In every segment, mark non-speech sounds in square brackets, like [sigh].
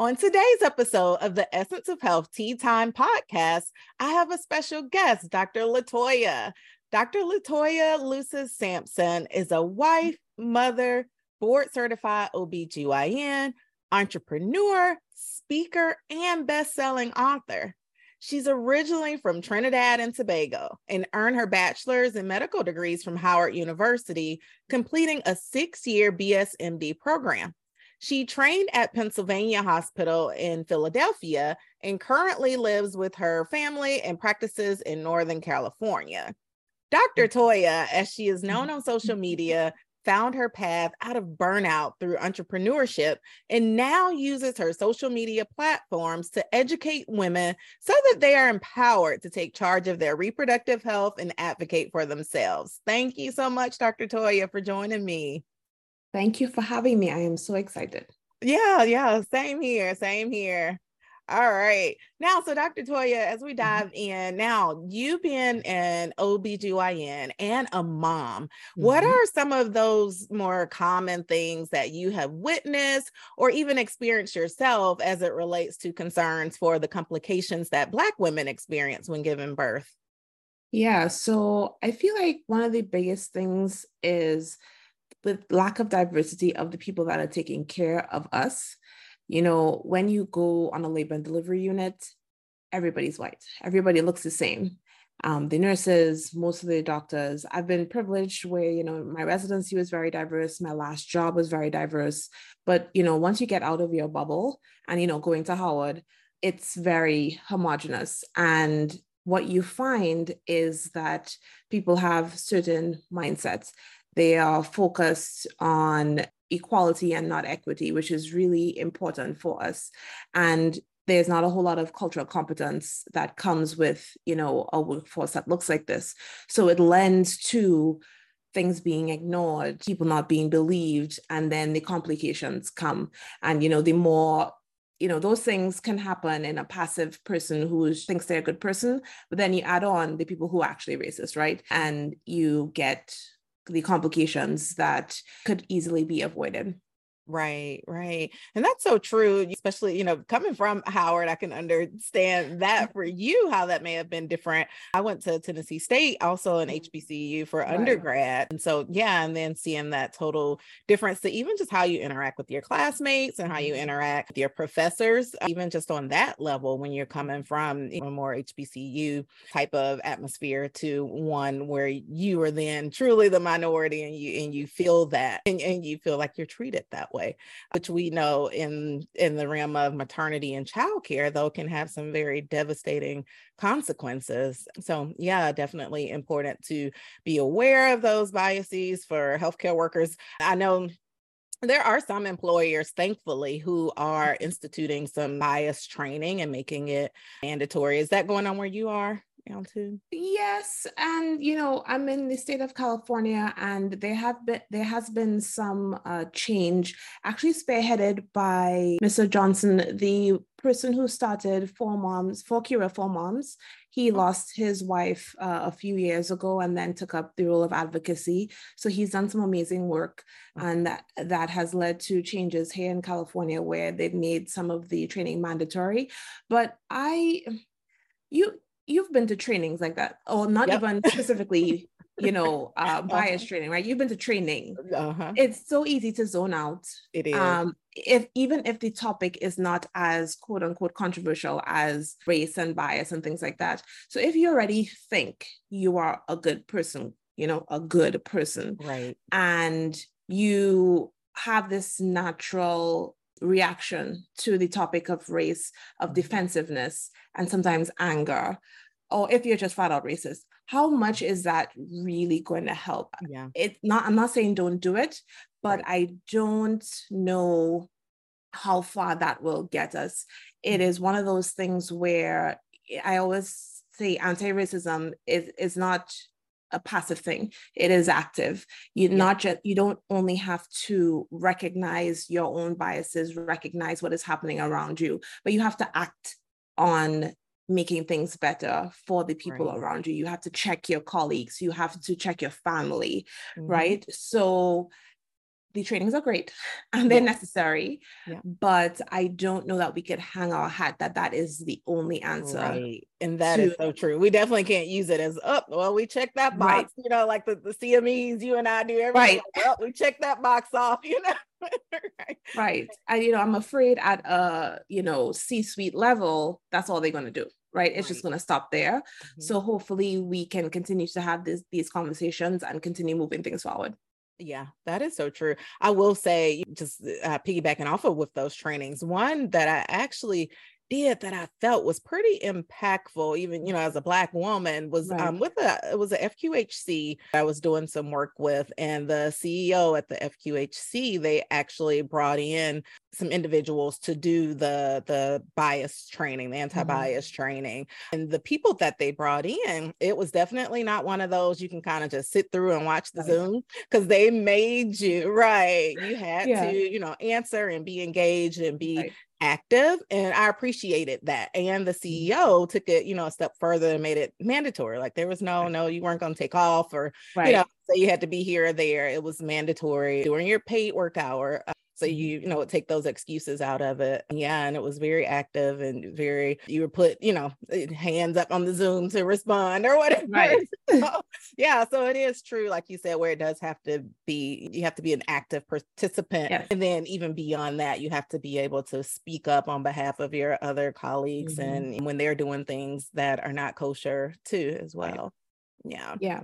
On today's episode of the Essence of Health Tea Time podcast, I have a special guest, Dr. LaToya. Dr. LaToya Luces Sampson is a wife, mother, board certified OBGYN, entrepreneur, speaker, and best-selling author. She's originally from Trinidad and Tobago and earned her bachelor's and medical degrees from Howard University, completing a six year BSMD program. She trained at Pennsylvania Hospital in Philadelphia and currently lives with her family and practices in Northern California. Dr. Mm-hmm. Toya, as she is known on social mm-hmm. media, found her path out of burnout through entrepreneurship and now uses her social media platforms to educate women so that they are empowered to take charge of their reproductive health and advocate for themselves. Thank you so much, Dr. Toya, for joining me. Thank you for having me. I am so excited. Yeah, yeah, same here, same here. All right. Now, so Dr. Toya, as we mm-hmm. dive in, now you've been an OBGYN and a mom. Mm-hmm. What are some of those more common things that you have witnessed or even experienced yourself as it relates to concerns for the complications that Black women experience when giving birth? Yeah. So I feel like one of the biggest things is the lack of diversity of the people that are taking care of us. You know, when you go on a labor and delivery unit, everybody's white, everybody looks the same. Um, the nurses, most of the doctors. I've been privileged where, you know, my residency was very diverse, my last job was very diverse. But, you know, once you get out of your bubble and, you know, going to Howard, it's very homogenous. And what you find is that people have certain mindsets. They are focused on equality and not equity, which is really important for us. And there's not a whole lot of cultural competence that comes with, you know, a workforce that looks like this. So it lends to things being ignored, people not being believed, and then the complications come. And, you know, the more you know those things can happen in a passive person who thinks they're a good person but then you add on the people who are actually racist right and you get the complications that could easily be avoided. Right, right. And that's so true, especially, you know, coming from Howard, I can understand that for you, how that may have been different. I went to Tennessee State, also an mm-hmm. HBCU for right. undergrad. And so, yeah, and then seeing that total difference to even just how you interact with your classmates and how you mm-hmm. interact with your professors, even just on that level when you're coming from a more HBCU type of atmosphere to one where you are then truly the minority and you and you feel that and, and you feel like you're treated that way way, which we know in in the realm of maternity and childcare, though, can have some very devastating consequences. So, yeah, definitely important to be aware of those biases for healthcare workers. I know there are some employers, thankfully, who are instituting some bias training and making it mandatory. Is that going on where you are? Too? Yes, and you know, I'm in the state of California, and there have been there has been some uh, change, actually spearheaded by Mr. Johnson, the person who started Four Moms, four Kira Four Moms. He lost his wife uh, a few years ago, and then took up the role of advocacy. So he's done some amazing work, and that that has led to changes here in California, where they've made some of the training mandatory. But I you you've been to trainings like that, or not yep. even specifically, you know, [laughs] uh, uh-huh. bias uh-huh. training, right? You've been to training. Uh-huh. It's so easy to zone out. It is. Um, if even if the topic is not as quote unquote controversial as race and bias and things like that. So if you already think you are a good person, you know, a good person, right, and you have this natural reaction to the topic of race, of mm-hmm. defensiveness, and sometimes anger, or if you're just flat out racist, how much is that really going to help? Yeah. It's not, I'm not saying don't do it, but right. I don't know how far that will get us. It is one of those things where I always say anti-racism is, is not a passive thing it is active you yeah. not just you don't only have to recognize your own biases recognize what is happening around you but you have to act on making things better for the people right. around you you have to check your colleagues you have to check your family mm-hmm. right so the trainings are great [laughs] and they're yeah. necessary yeah. but i don't know that we could hang our hat that that is the only answer right. and that to, is so true we definitely can't use it as up oh, well we check that box right. you know like the, the cme's you and i do every right well, we check that box off [laughs] you know right. right and you know i'm afraid at a you know c-suite level that's all they're going to do right it's right. just going to stop there mm-hmm. so hopefully we can continue to have this, these conversations and continue moving things forward yeah, that is so true. I will say, just uh, piggybacking off of with those trainings, one that I actually did that I felt was pretty impactful, even you know, as a black woman, was right. um, with a it was a FQHC I was doing some work with, and the CEO at the FQHC they actually brought in some individuals to do the the bias training, the mm-hmm. anti-bias mm-hmm. training, and the people that they brought in, it was definitely not one of those you can kind of just sit through and watch the right. Zoom because they made you right. You had yeah. to you know answer and be engaged and be right active and i appreciated that and the mm-hmm. ceo took it you know a step further and made it mandatory like there was no no you weren't going to take off or right. you know so you had to be here or there it was mandatory during your paid work hour so mm-hmm. you, you know, take those excuses out of it. Yeah. And it was very active and very, you were put, you know, eh, hands up on the Zoom to respond or [laughs] whatever. Right. [laughs] so, yeah. So it is true, like you said, where it does have to be, you have to be an active participant. Yes. And then even beyond that, you have to be able to speak up on behalf of your other colleagues mm-hmm. and when they're doing things that are not kosher too, as well. Right. Yeah. Yeah.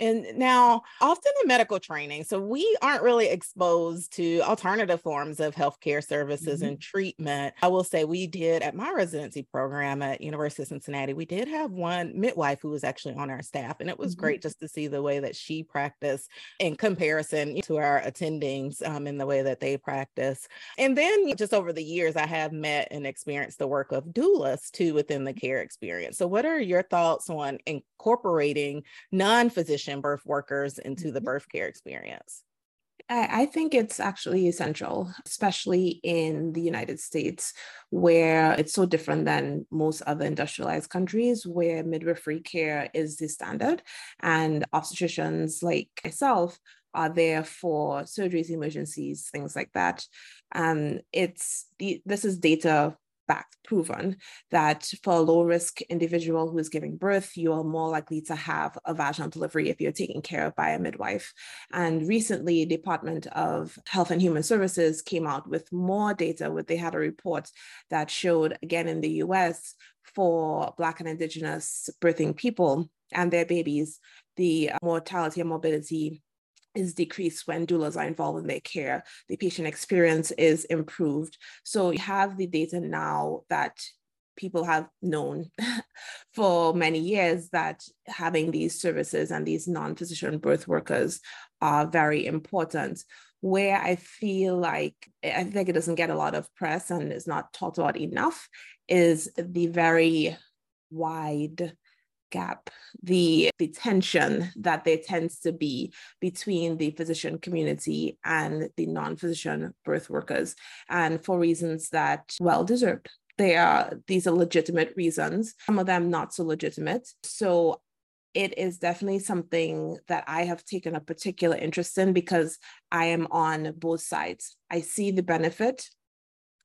And now, often in medical training, so we aren't really exposed to alternative forms of healthcare services mm-hmm. and treatment. I will say we did at my residency program at University of Cincinnati, we did have one midwife who was actually on our staff, and it was mm-hmm. great just to see the way that she practiced in comparison to our attendings um, in the way that they practice. And then just over the years, I have met and experienced the work of doulas too within the care experience. So, what are your thoughts on incorporating non-physician birth workers into the mm-hmm. birth care experience? I think it's actually essential, especially in the United States, where it's so different than most other industrialized countries, where midwifery care is the standard. And obstetricians like myself are there for surgeries, emergencies, things like that. Um, it's the, this is data fact proven that for a low risk individual who is giving birth, you are more likely to have a vaginal delivery if you're taken care of by a midwife. And recently, Department of Health and Human Services came out with more data. Where they had a report that showed, again in the US, for Black and Indigenous birthing people and their babies, the mortality and morbidity is decreased when doulas are involved in their care. The patient experience is improved. So you have the data now that people have known [laughs] for many years that having these services and these non-physician birth workers are very important where i feel like i think it doesn't get a lot of press and is not talked about enough is the very wide gap, the, the tension that there tends to be between the physician community and the non-physician birth workers, and for reasons that well deserved. They are these are legitimate reasons, some of them not so legitimate. So it is definitely something that I have taken a particular interest in because I am on both sides. I see the benefit,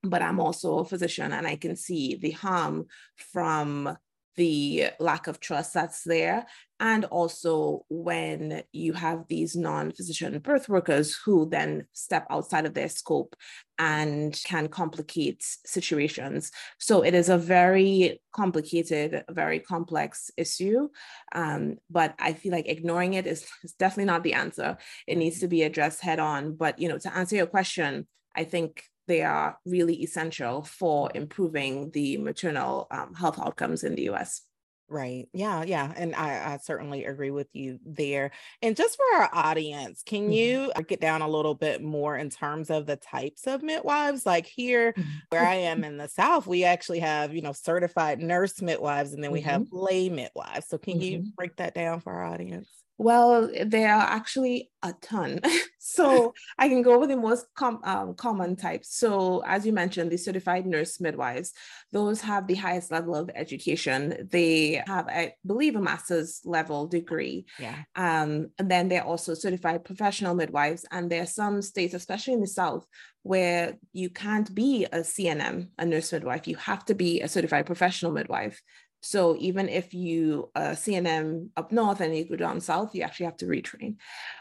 but I'm also a physician and I can see the harm from the lack of trust that's there. And also when you have these non-physician birth workers who then step outside of their scope and can complicate situations. So it is a very complicated, very complex issue. Um, but I feel like ignoring it is, is definitely not the answer. It needs to be addressed head on. But you know, to answer your question, I think they are really essential for improving the maternal um, health outcomes in the US. Right. Yeah. Yeah. And I, I, certainly agree with you there. And just for our audience, can mm-hmm. you get down a little bit more in terms of the types of midwives? Like here, mm-hmm. where I am in the South, we actually have, you know, certified nurse midwives and then we mm-hmm. have lay midwives. So can you mm-hmm. break that down for our audience? Well, there are actually a ton. [laughs] so I can go over the most com- um, common types. So, as you mentioned, the certified nurse midwives, those have the highest level of education. They have, I believe, a master's level degree. Yeah. Um, and then they're also certified professional midwives. And there are some states, especially in the South, where you can't be a CNM, a nurse midwife. You have to be a certified professional midwife. So even if you uh, CNM up north and you go down south, you actually have to retrain,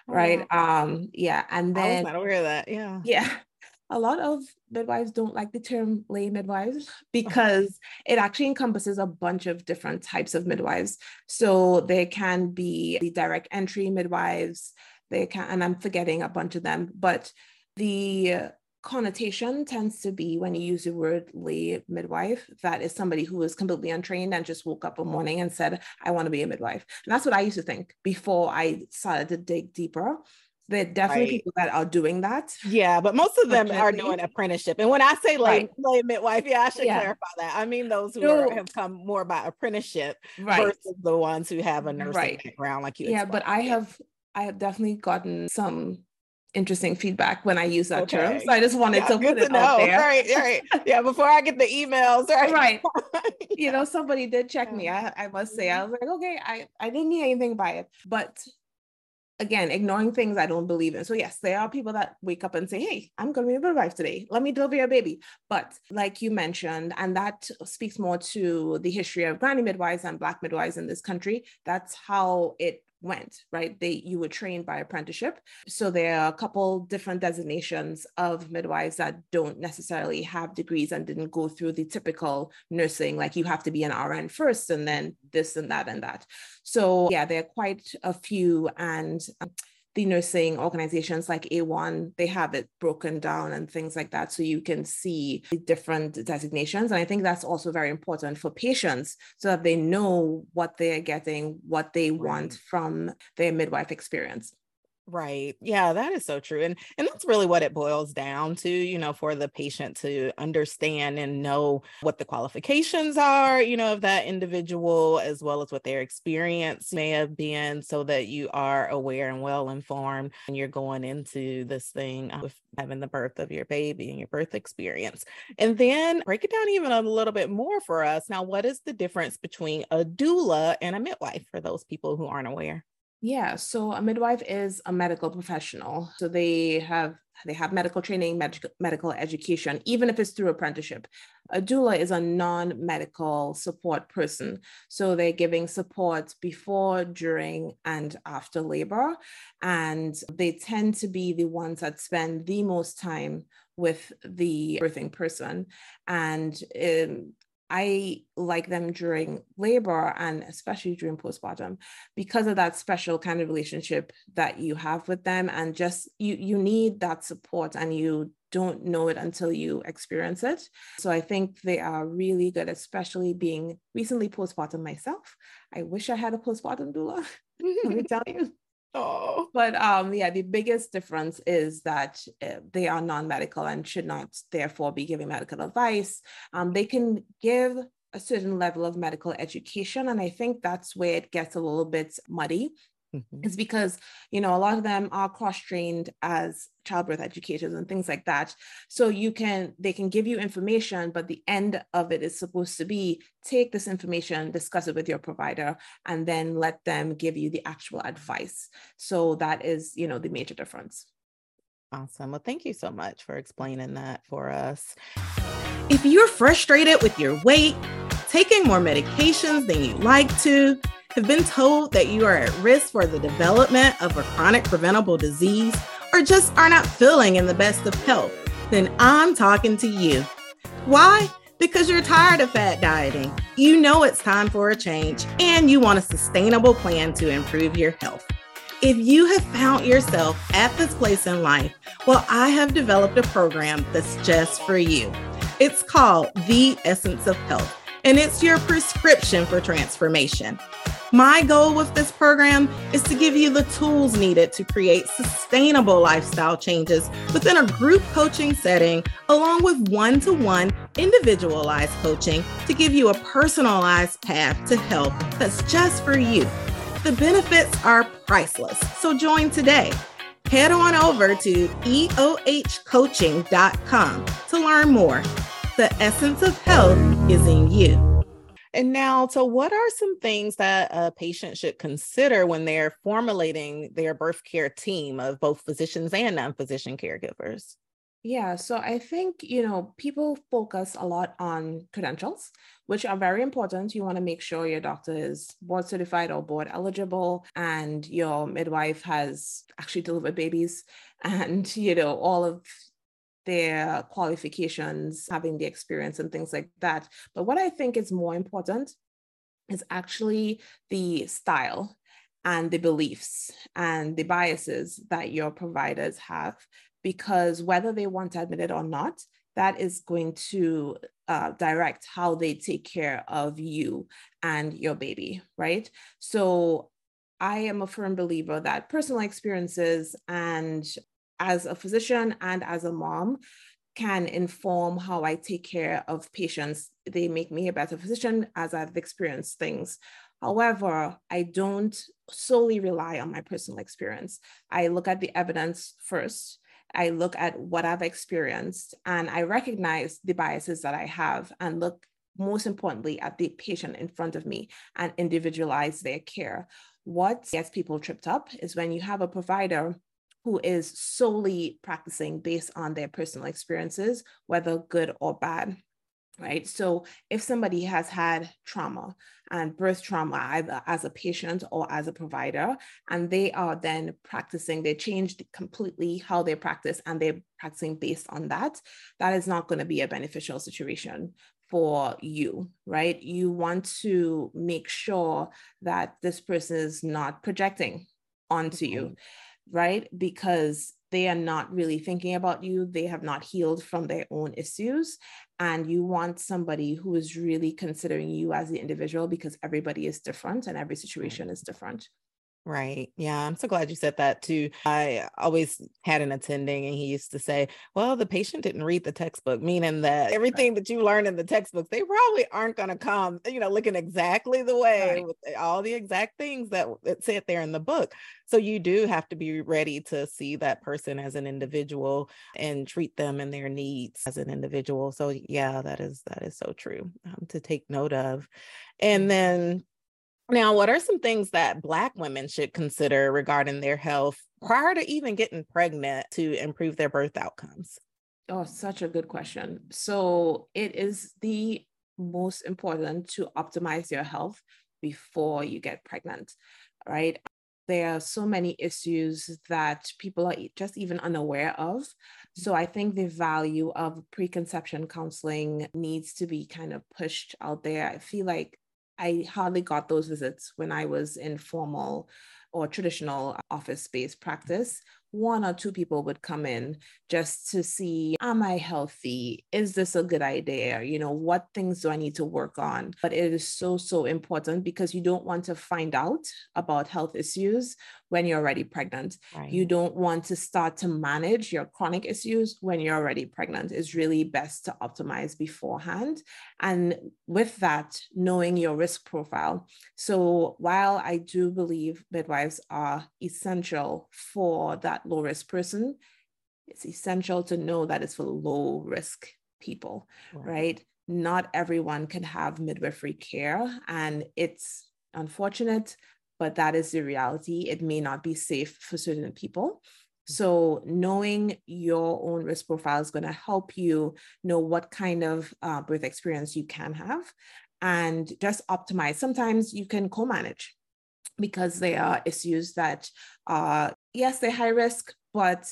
right? Oh. Um, yeah, and then I was not aware of that. Yeah, yeah. [laughs] A lot of midwives don't like the term lay midwives [laughs] [laughs] because it actually encompasses a bunch of different types of midwives. So there can be the direct entry midwives. They can, and I'm forgetting a bunch of them, but the connotation tends to be when you use the word lay midwife, that is somebody who is completely untrained and just woke up one morning and said, I want to be a midwife. And that's what I used to think before I started to dig deeper. There are definitely right. people that are doing that. Yeah, but most of them are doing apprenticeship. And when I say lay, right. lay midwife, yeah, I should yeah. clarify that. I mean those who so, are, have come more by apprenticeship right. versus the ones who have a nursing background, like you. Yeah, but I have I have definitely gotten some interesting feedback when I use that okay. term. So I just wanted yeah, to put it to out there. [laughs] Right, right. Yeah, before I get the emails, right? Right. [laughs] you know, somebody did check me. I, I must say, mm-hmm. I was like, okay, I, I didn't need anything by it. But again, ignoring things I don't believe in. So yes, there are people that wake up and say, Hey, I'm gonna be a midwife today. Let me deliver your baby. But like you mentioned, and that speaks more to the history of granny midwives and black midwives in this country. That's how it went right? They you were trained by apprenticeship. So there are a couple different designations of midwives that don't necessarily have degrees and didn't go through the typical nursing like you have to be an rn first and then this and that and that. So yeah there are quite a few and um, the nursing organizations like a1 they have it broken down and things like that. So you can see the different designations. And I think that's also very important for patients so that they know what they're getting, what they right. want from their midwife experience. Right. Yeah, that is so true. And and that's really what it boils down to, you know, for the patient to understand and know what the qualifications are, you know, of that individual as well as what their experience may have been so that you are aware and well informed and you're going into this thing uh, with having the birth of your baby and your birth experience. And then break it down even a little bit more for us. Now, what is the difference between a doula and a midwife for those people who aren't aware? Yeah, so a midwife is a medical professional. So they have they have medical training, medical medical education, even if it's through apprenticeship. A doula is a non-medical support person. So they're giving support before, during, and after labor. And they tend to be the ones that spend the most time with the birthing person. And um, I like them during labor and especially during postpartum because of that special kind of relationship that you have with them and just you you need that support and you don't know it until you experience it. So I think they are really good, especially being recently postpartum myself. I wish I had a postpartum doula. [laughs] Let me tell you. [laughs] Oh. But um, yeah, the biggest difference is that uh, they are non-medical and should not therefore be giving medical advice. Um, they can give a certain level of medical education, and I think that's where it gets a little bit muddy Mm-hmm. It's because, you know, a lot of them are cross trained as childbirth educators and things like that. So you can, they can give you information, but the end of it is supposed to be take this information, discuss it with your provider, and then let them give you the actual advice. So that is, you know, the major difference. Awesome. Well, thank you so much for explaining that for us. If you're frustrated with your weight, taking more medications than you'd like to, have been told that you are at risk for the development of a chronic preventable disease, or just are not feeling in the best of health, then I'm talking to you. Why? Because you're tired of fat dieting. You know it's time for a change, and you want a sustainable plan to improve your health. If you have found yourself at this place in life, well, I have developed a program that's just for you. It's called The Essence of Health and it's your prescription for transformation. My goal with this program is to give you the tools needed to create sustainable lifestyle changes within a group coaching setting, along with one to one individualized coaching to give you a personalized path to health that's just for you. The benefits are priceless, so join today. Head on over to eohcoaching.com to learn more. The essence of health is in you. And now, so what are some things that a patient should consider when they're formulating their birth care team of both physicians and non physician caregivers? Yeah, so I think, you know, people focus a lot on credentials, which are very important. You want to make sure your doctor is board certified or board eligible and your midwife has actually delivered babies [laughs] and, you know, all of their qualifications, having the experience, and things like that. But what I think is more important is actually the style and the beliefs and the biases that your providers have, because whether they want to admit it or not, that is going to uh, direct how they take care of you and your baby, right? So I am a firm believer that personal experiences and as a physician and as a mom can inform how I take care of patients. They make me a better physician as I've experienced things. However, I don't solely rely on my personal experience. I look at the evidence first. I look at what I've experienced and I recognize the biases that I have and look most importantly at the patient in front of me and individualize their care. What gets people tripped up is when you have a provider who is solely practicing based on their personal experiences, whether good or bad. Right. So if somebody has had trauma and birth trauma, either as a patient or as a provider, and they are then practicing, they changed completely how they practice and they're practicing based on that, that is not going to be a beneficial situation for you, right? You want to make sure that this person is not projecting onto you mm-hmm. right? Because they are not really thinking about you. They have not healed from their own issues. And you want somebody who is really considering you as the individual because everybody is different and every mm. situation is different. Right. Yeah. I'm so glad you said that too. I always had an attending and he used to say, well, the patient didn't read the textbook, meaning that everything right. that you learn in the textbooks, they probably aren't going to come, you know, looking exactly the way right. with all the exact things that it said there in the book. So you do have to be ready to see that person as an individual and treat them and their needs as an individual. So yeah, that is that is so true um, to take note of. And then now, what are some things that Black women should consider regarding their health prior to even getting pregnant to improve their birth outcomes? Oh, such a good question. So, it is the most important to optimize your health before you get pregnant, right? There are so many issues that people are just even unaware of. So, I think the value of preconception counseling needs to be kind of pushed out there. I feel like I hardly got those visits when I was in formal or traditional office based practice one or two people would come in just to see am i healthy? Is this a good idea? You know what things do i need to work on? But it is so so important because you don't want to find out about health issues when you're already pregnant. Right. you don't want to start to manage your chronic issues when you're already pregnant. It's really best to optimize beforehand. And with that knowing your risk profile. So while i do believe midwives are essential for that low risk person, it's essential to know that it's for low risk people, right. right? Not everyone can have midwifery care, and it's unfortunate, but that is the reality. It may not be safe for certain people. So, knowing your own risk profile is going to help you know what kind of uh, birth experience you can have and just optimize. Sometimes you can co manage because there are issues that are, yes, they're high risk, but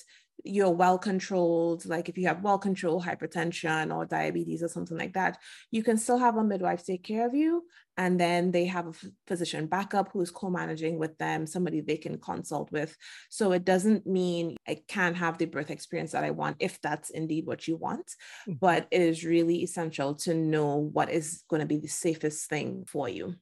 you're well controlled, like if you have well controlled hypertension or diabetes or something like that, you can still have a midwife take care of you. And then they have a physician backup who's co managing with them, somebody they can consult with. So it doesn't mean I can't have the birth experience that I want if that's indeed what you want. Mm-hmm. But it is really essential to know what is going to be the safest thing for you.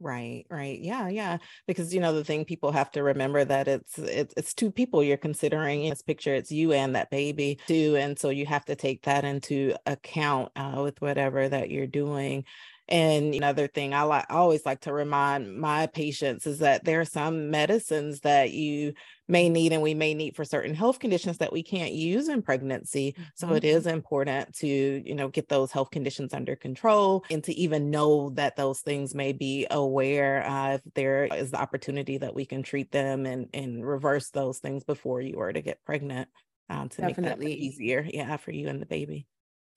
Right, right. Yeah, yeah. Because you know the thing people have to remember that it's it's it's two people you're considering in this picture. It's you and that baby too, and so you have to take that into account uh, with whatever that you're doing. And another thing I like I always like to remind my patients is that there are some medicines that you may need and we may need for certain health conditions that we can't use in pregnancy. Mm-hmm. So it is important to, you know, get those health conditions under control and to even know that those things may be aware uh, if there is the opportunity that we can treat them and and reverse those things before you were to get pregnant um, to Definitely. make that easier, yeah, for you and the baby.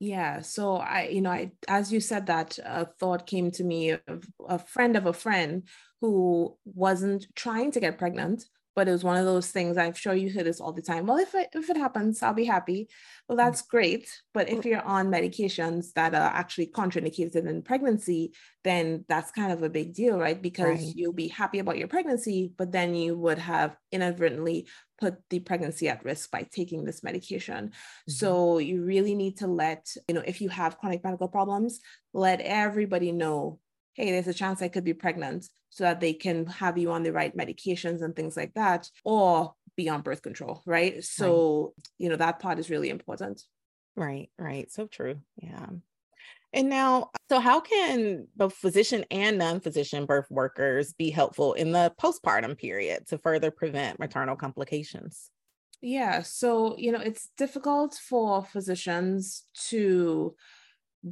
Yeah. So I, you know, I, as you said that, a thought came to me of a friend of a friend who wasn't trying to get pregnant, but it was one of those things i'm sure you hear this all the time well if it, if it happens i'll be happy well mm. that's great but if you're on medications that are actually contraindicated in pregnancy then that's kind of a big deal right because right. you'll be happy about your pregnancy but then you would have inadvertently put the pregnancy at risk by taking this medication mm-hmm. so you really need to let you know if you have chronic medical problems let everybody know hey, there's a chance I could be pregnant so that they can have you on the right medications and things like that, or be on birth control, right? So, right. you know, that part is really important. Right, right. So true. Yeah. And now, so how can both physician and non physician birth workers be helpful in the postpartum period to further prevent maternal complications? Yeah. So, you know, it's difficult for physicians to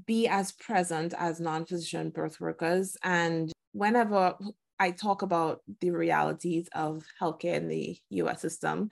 be as present as non-physician birth workers and whenever i talk about the realities of healthcare in the us system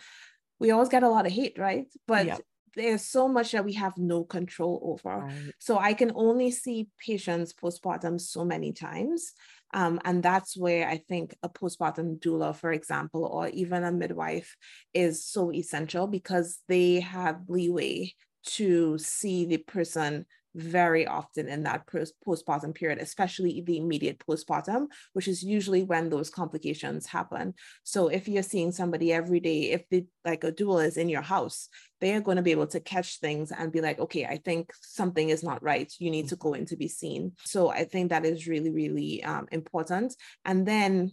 we always get a lot of hate right but yep. there's so much that we have no control over right. so i can only see patients postpartum so many times um, and that's where I think a postpartum doula, for example, or even a midwife is so essential because they have leeway to see the person very often in that postpartum period, especially the immediate postpartum, which is usually when those complications happen. So if you're seeing somebody every day, if the like a doula is in your house, they are going to be able to catch things and be like, okay, I think something is not right. You need to go in to be seen. So I think that is really, really um, important. And then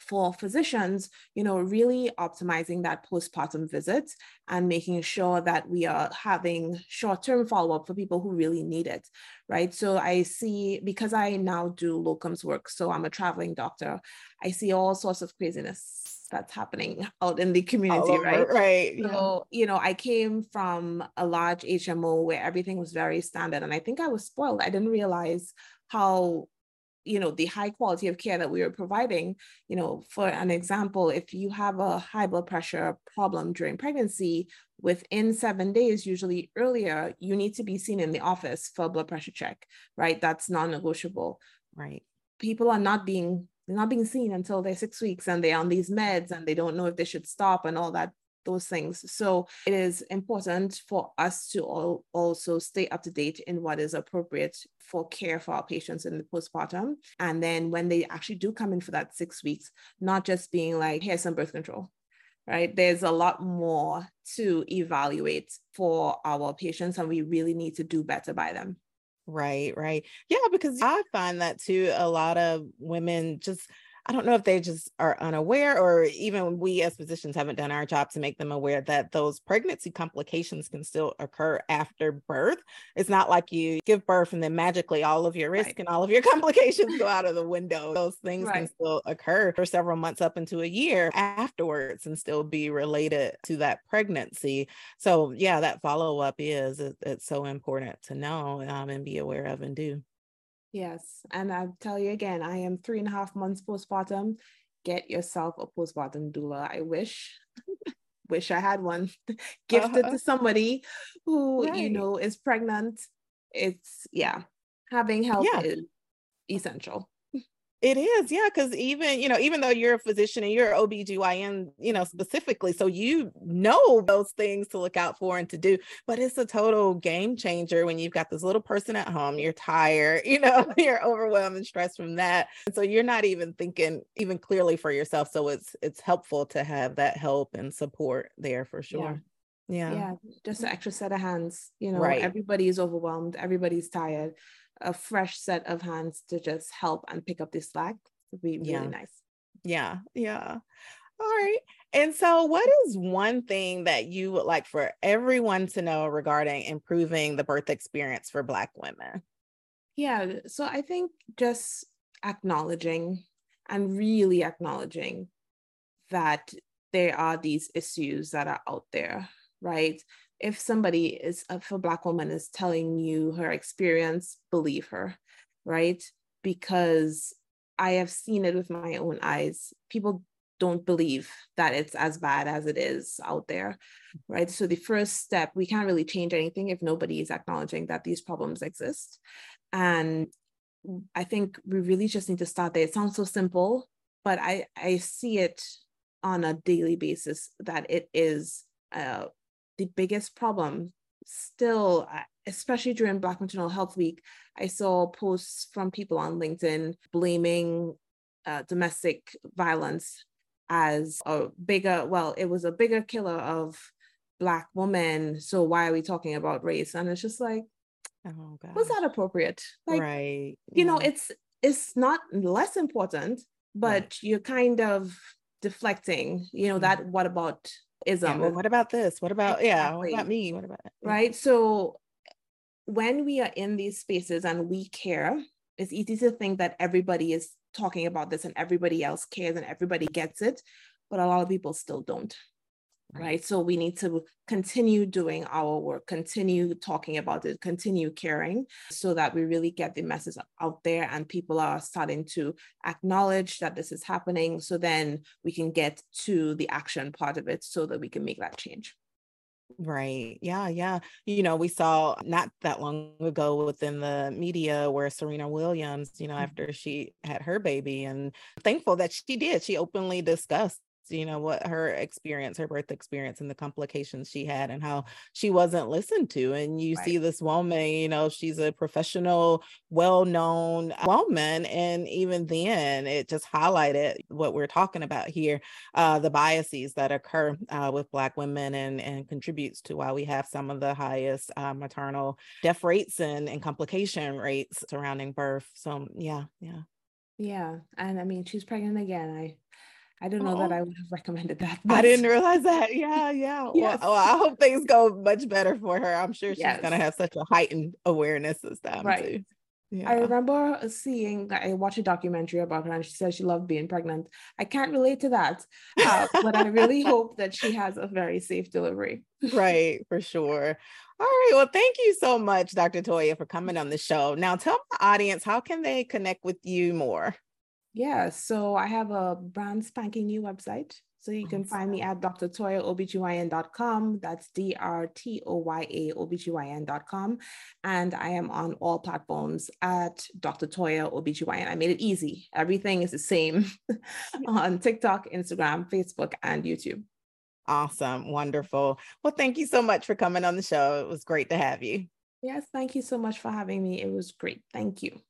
for physicians, you know, really optimizing that postpartum visit and making sure that we are having short-term follow-up for people who really need it, right? So I see, because I now do locums work, so I'm a traveling doctor, I see all sorts of craziness that's happening out in the community, over, right? Right. So, yeah. you know, I came from a large HMO where everything was very standard. And I think I was spoiled. I didn't realize how you know the high quality of care that we were providing you know for an example if you have a high blood pressure problem during pregnancy within seven days usually earlier you need to be seen in the office for a blood pressure check right? That's non-negotiable right? People are not being not being seen until they're six weeks and they're on these meds and they don't know if they should stop and all that those things. So it is important for us to all also stay up to date in what is appropriate for care for our patients in the postpartum. And then when they actually do come in for that six weeks, not just being like, here's some birth control. Right. There's a lot more to evaluate for our patients, and we really need to do better by them. Right, right. Yeah, because I find that too. A lot of women just I don't know if they just are unaware or even we as physicians haven't done our job to make them aware that those pregnancy complications can still occur after birth. It's not like you give birth and then magically all of your risk right. and all of your [laughs] complications go out of the window. Those things right. can still occur for several months up into a year afterwards and still be related to that pregnancy. So yeah, that follow up is it's so important to know um, and be aware of and do. Yes. And I tell you again, I am three and a half months postpartum. Get yourself a postpartum doula. I wish, [laughs] wish I had one [laughs] gifted uh-huh. to somebody who, right. you know, is pregnant. It's, yeah, having help yeah. is essential. It is, yeah, because even, you know, even though you're a physician and you're OBGYN, you know, specifically, so you know those things to look out for and to do, but it's a total game changer when you've got this little person at home, you're tired, [laughs] you know, you're overwhelmed and stressed from that. And so you're not even thinking even clearly for yourself. So it's it's helpful to have that help and support there for sure. Yeah. Yeah. yeah. Just an extra set of hands. You know, right. everybody's overwhelmed, everybody's tired a fresh set of hands to just help and pick up the slack would be really yeah. nice. Yeah, yeah. All right. And so, what is one thing that you would like for everyone to know regarding improving the birth experience for Black women? Yeah. So, I think just acknowledging and really acknowledging that there are these issues that are out there, right? If somebody is if a black woman is telling you her experience believe her right? Because i have seen it with my own eyes. People don't believe that it's as bad as it is out there right? So the first step we can't really change anything if nobody is acknowledging that these problems exist. And i think we really just need to start there. It sounds so simple but i i see it on a daily basis that it is uh, the biggest problem still especially during black maternal health week i saw posts from people on linkedin blaming uh, domestic violence as a bigger well it was a bigger killer of black women. So why are we talking about race? And it's just like oh god was that appropriate? Like right. you yeah. know it's it's not less important but right. you're kind of deflecting you know mm-hmm. that what about ism. Yeah, well, what about this? What about exactly. yeah? What about me? What about right? So when we are in these spaces and we care, it's easy to think that everybody is talking about this and everybody else cares and everybody gets it, but a lot of people still don't right so we need to continue doing our work continue talking about it continue caring so that we really get the message out there and people are starting to acknowledge that this is happening so then we can get to the action part of it so that we can make that change Right. Yeah. Yeah. You know, we saw not that long ago within the media where Serena Williams, you know, mm-hmm. after she had her baby, and thankful that she did, she openly discussed you know what her experience her birth experience and the complications she had and how she wasn't listened to and you right. see this woman you know she's a professional well-known woman and even then it just highlighted what we're talking about here uh, the biases that occur uh, with black women and and contributes to why we have some of the highest uh, maternal death rates and, and complication rates surrounding birth. So yeah yeah. Yeah and i mean she's pregnant again. I I don't know oh. that I would have recommended [laughs] that. But... I didn't realize that. Yeah, yeah. yes. [laughs] well, well, I hope things go much better for her. I'm sure she's yes. gonna have such a heightened awareness this time right. too. Yeah. I remember seeing, I watched a documentary about her and she said she loved being pregnant. I can't relate to that, uh, but I really hope that she has a very safe delivery. [laughs] right, for sure. All right. Well, thank you so much, Dr. Toya, for coming on the show. Now, tell my audience how can they connect with you more? Yeah, so I have a brand spanking new website. So you can find me at drtoyaobgyn.com. That's D R T O Y A OBGYN.com. And I am on all platforms at Dr. Toya OBGYN. I made it easy. Everything is the same [laughs] on TikTok, Instagram, Facebook, and YouTube. Awesome. Wonderful. Well, thank you so much for coming on the show. It was great to have you. Yes, thank you so much for having me. It was great. Thank you.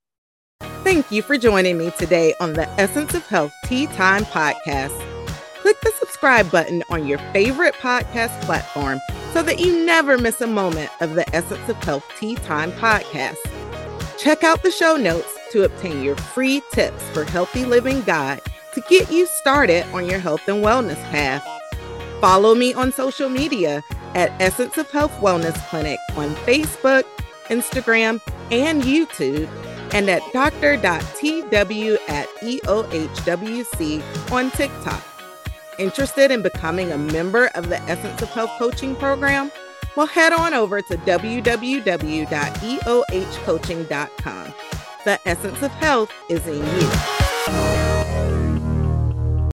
Thank you for joining me today on the Essence of Health Tea Time podcast. Click the subscribe button on your favorite podcast platform so that you never miss a moment of the Essence of Health Tea Time podcast. Check out the show notes to obtain your free tips for healthy living guide to get you started on your health and wellness path. Follow me on social media at Essence of Health Wellness Clinic on Facebook, Instagram, and YouTube and at dr.tw at EOHWC on TikTok. Interested in becoming a member of the Essence of Health coaching program? Well, head on over to www.eohcoaching.com. The essence of health is in you.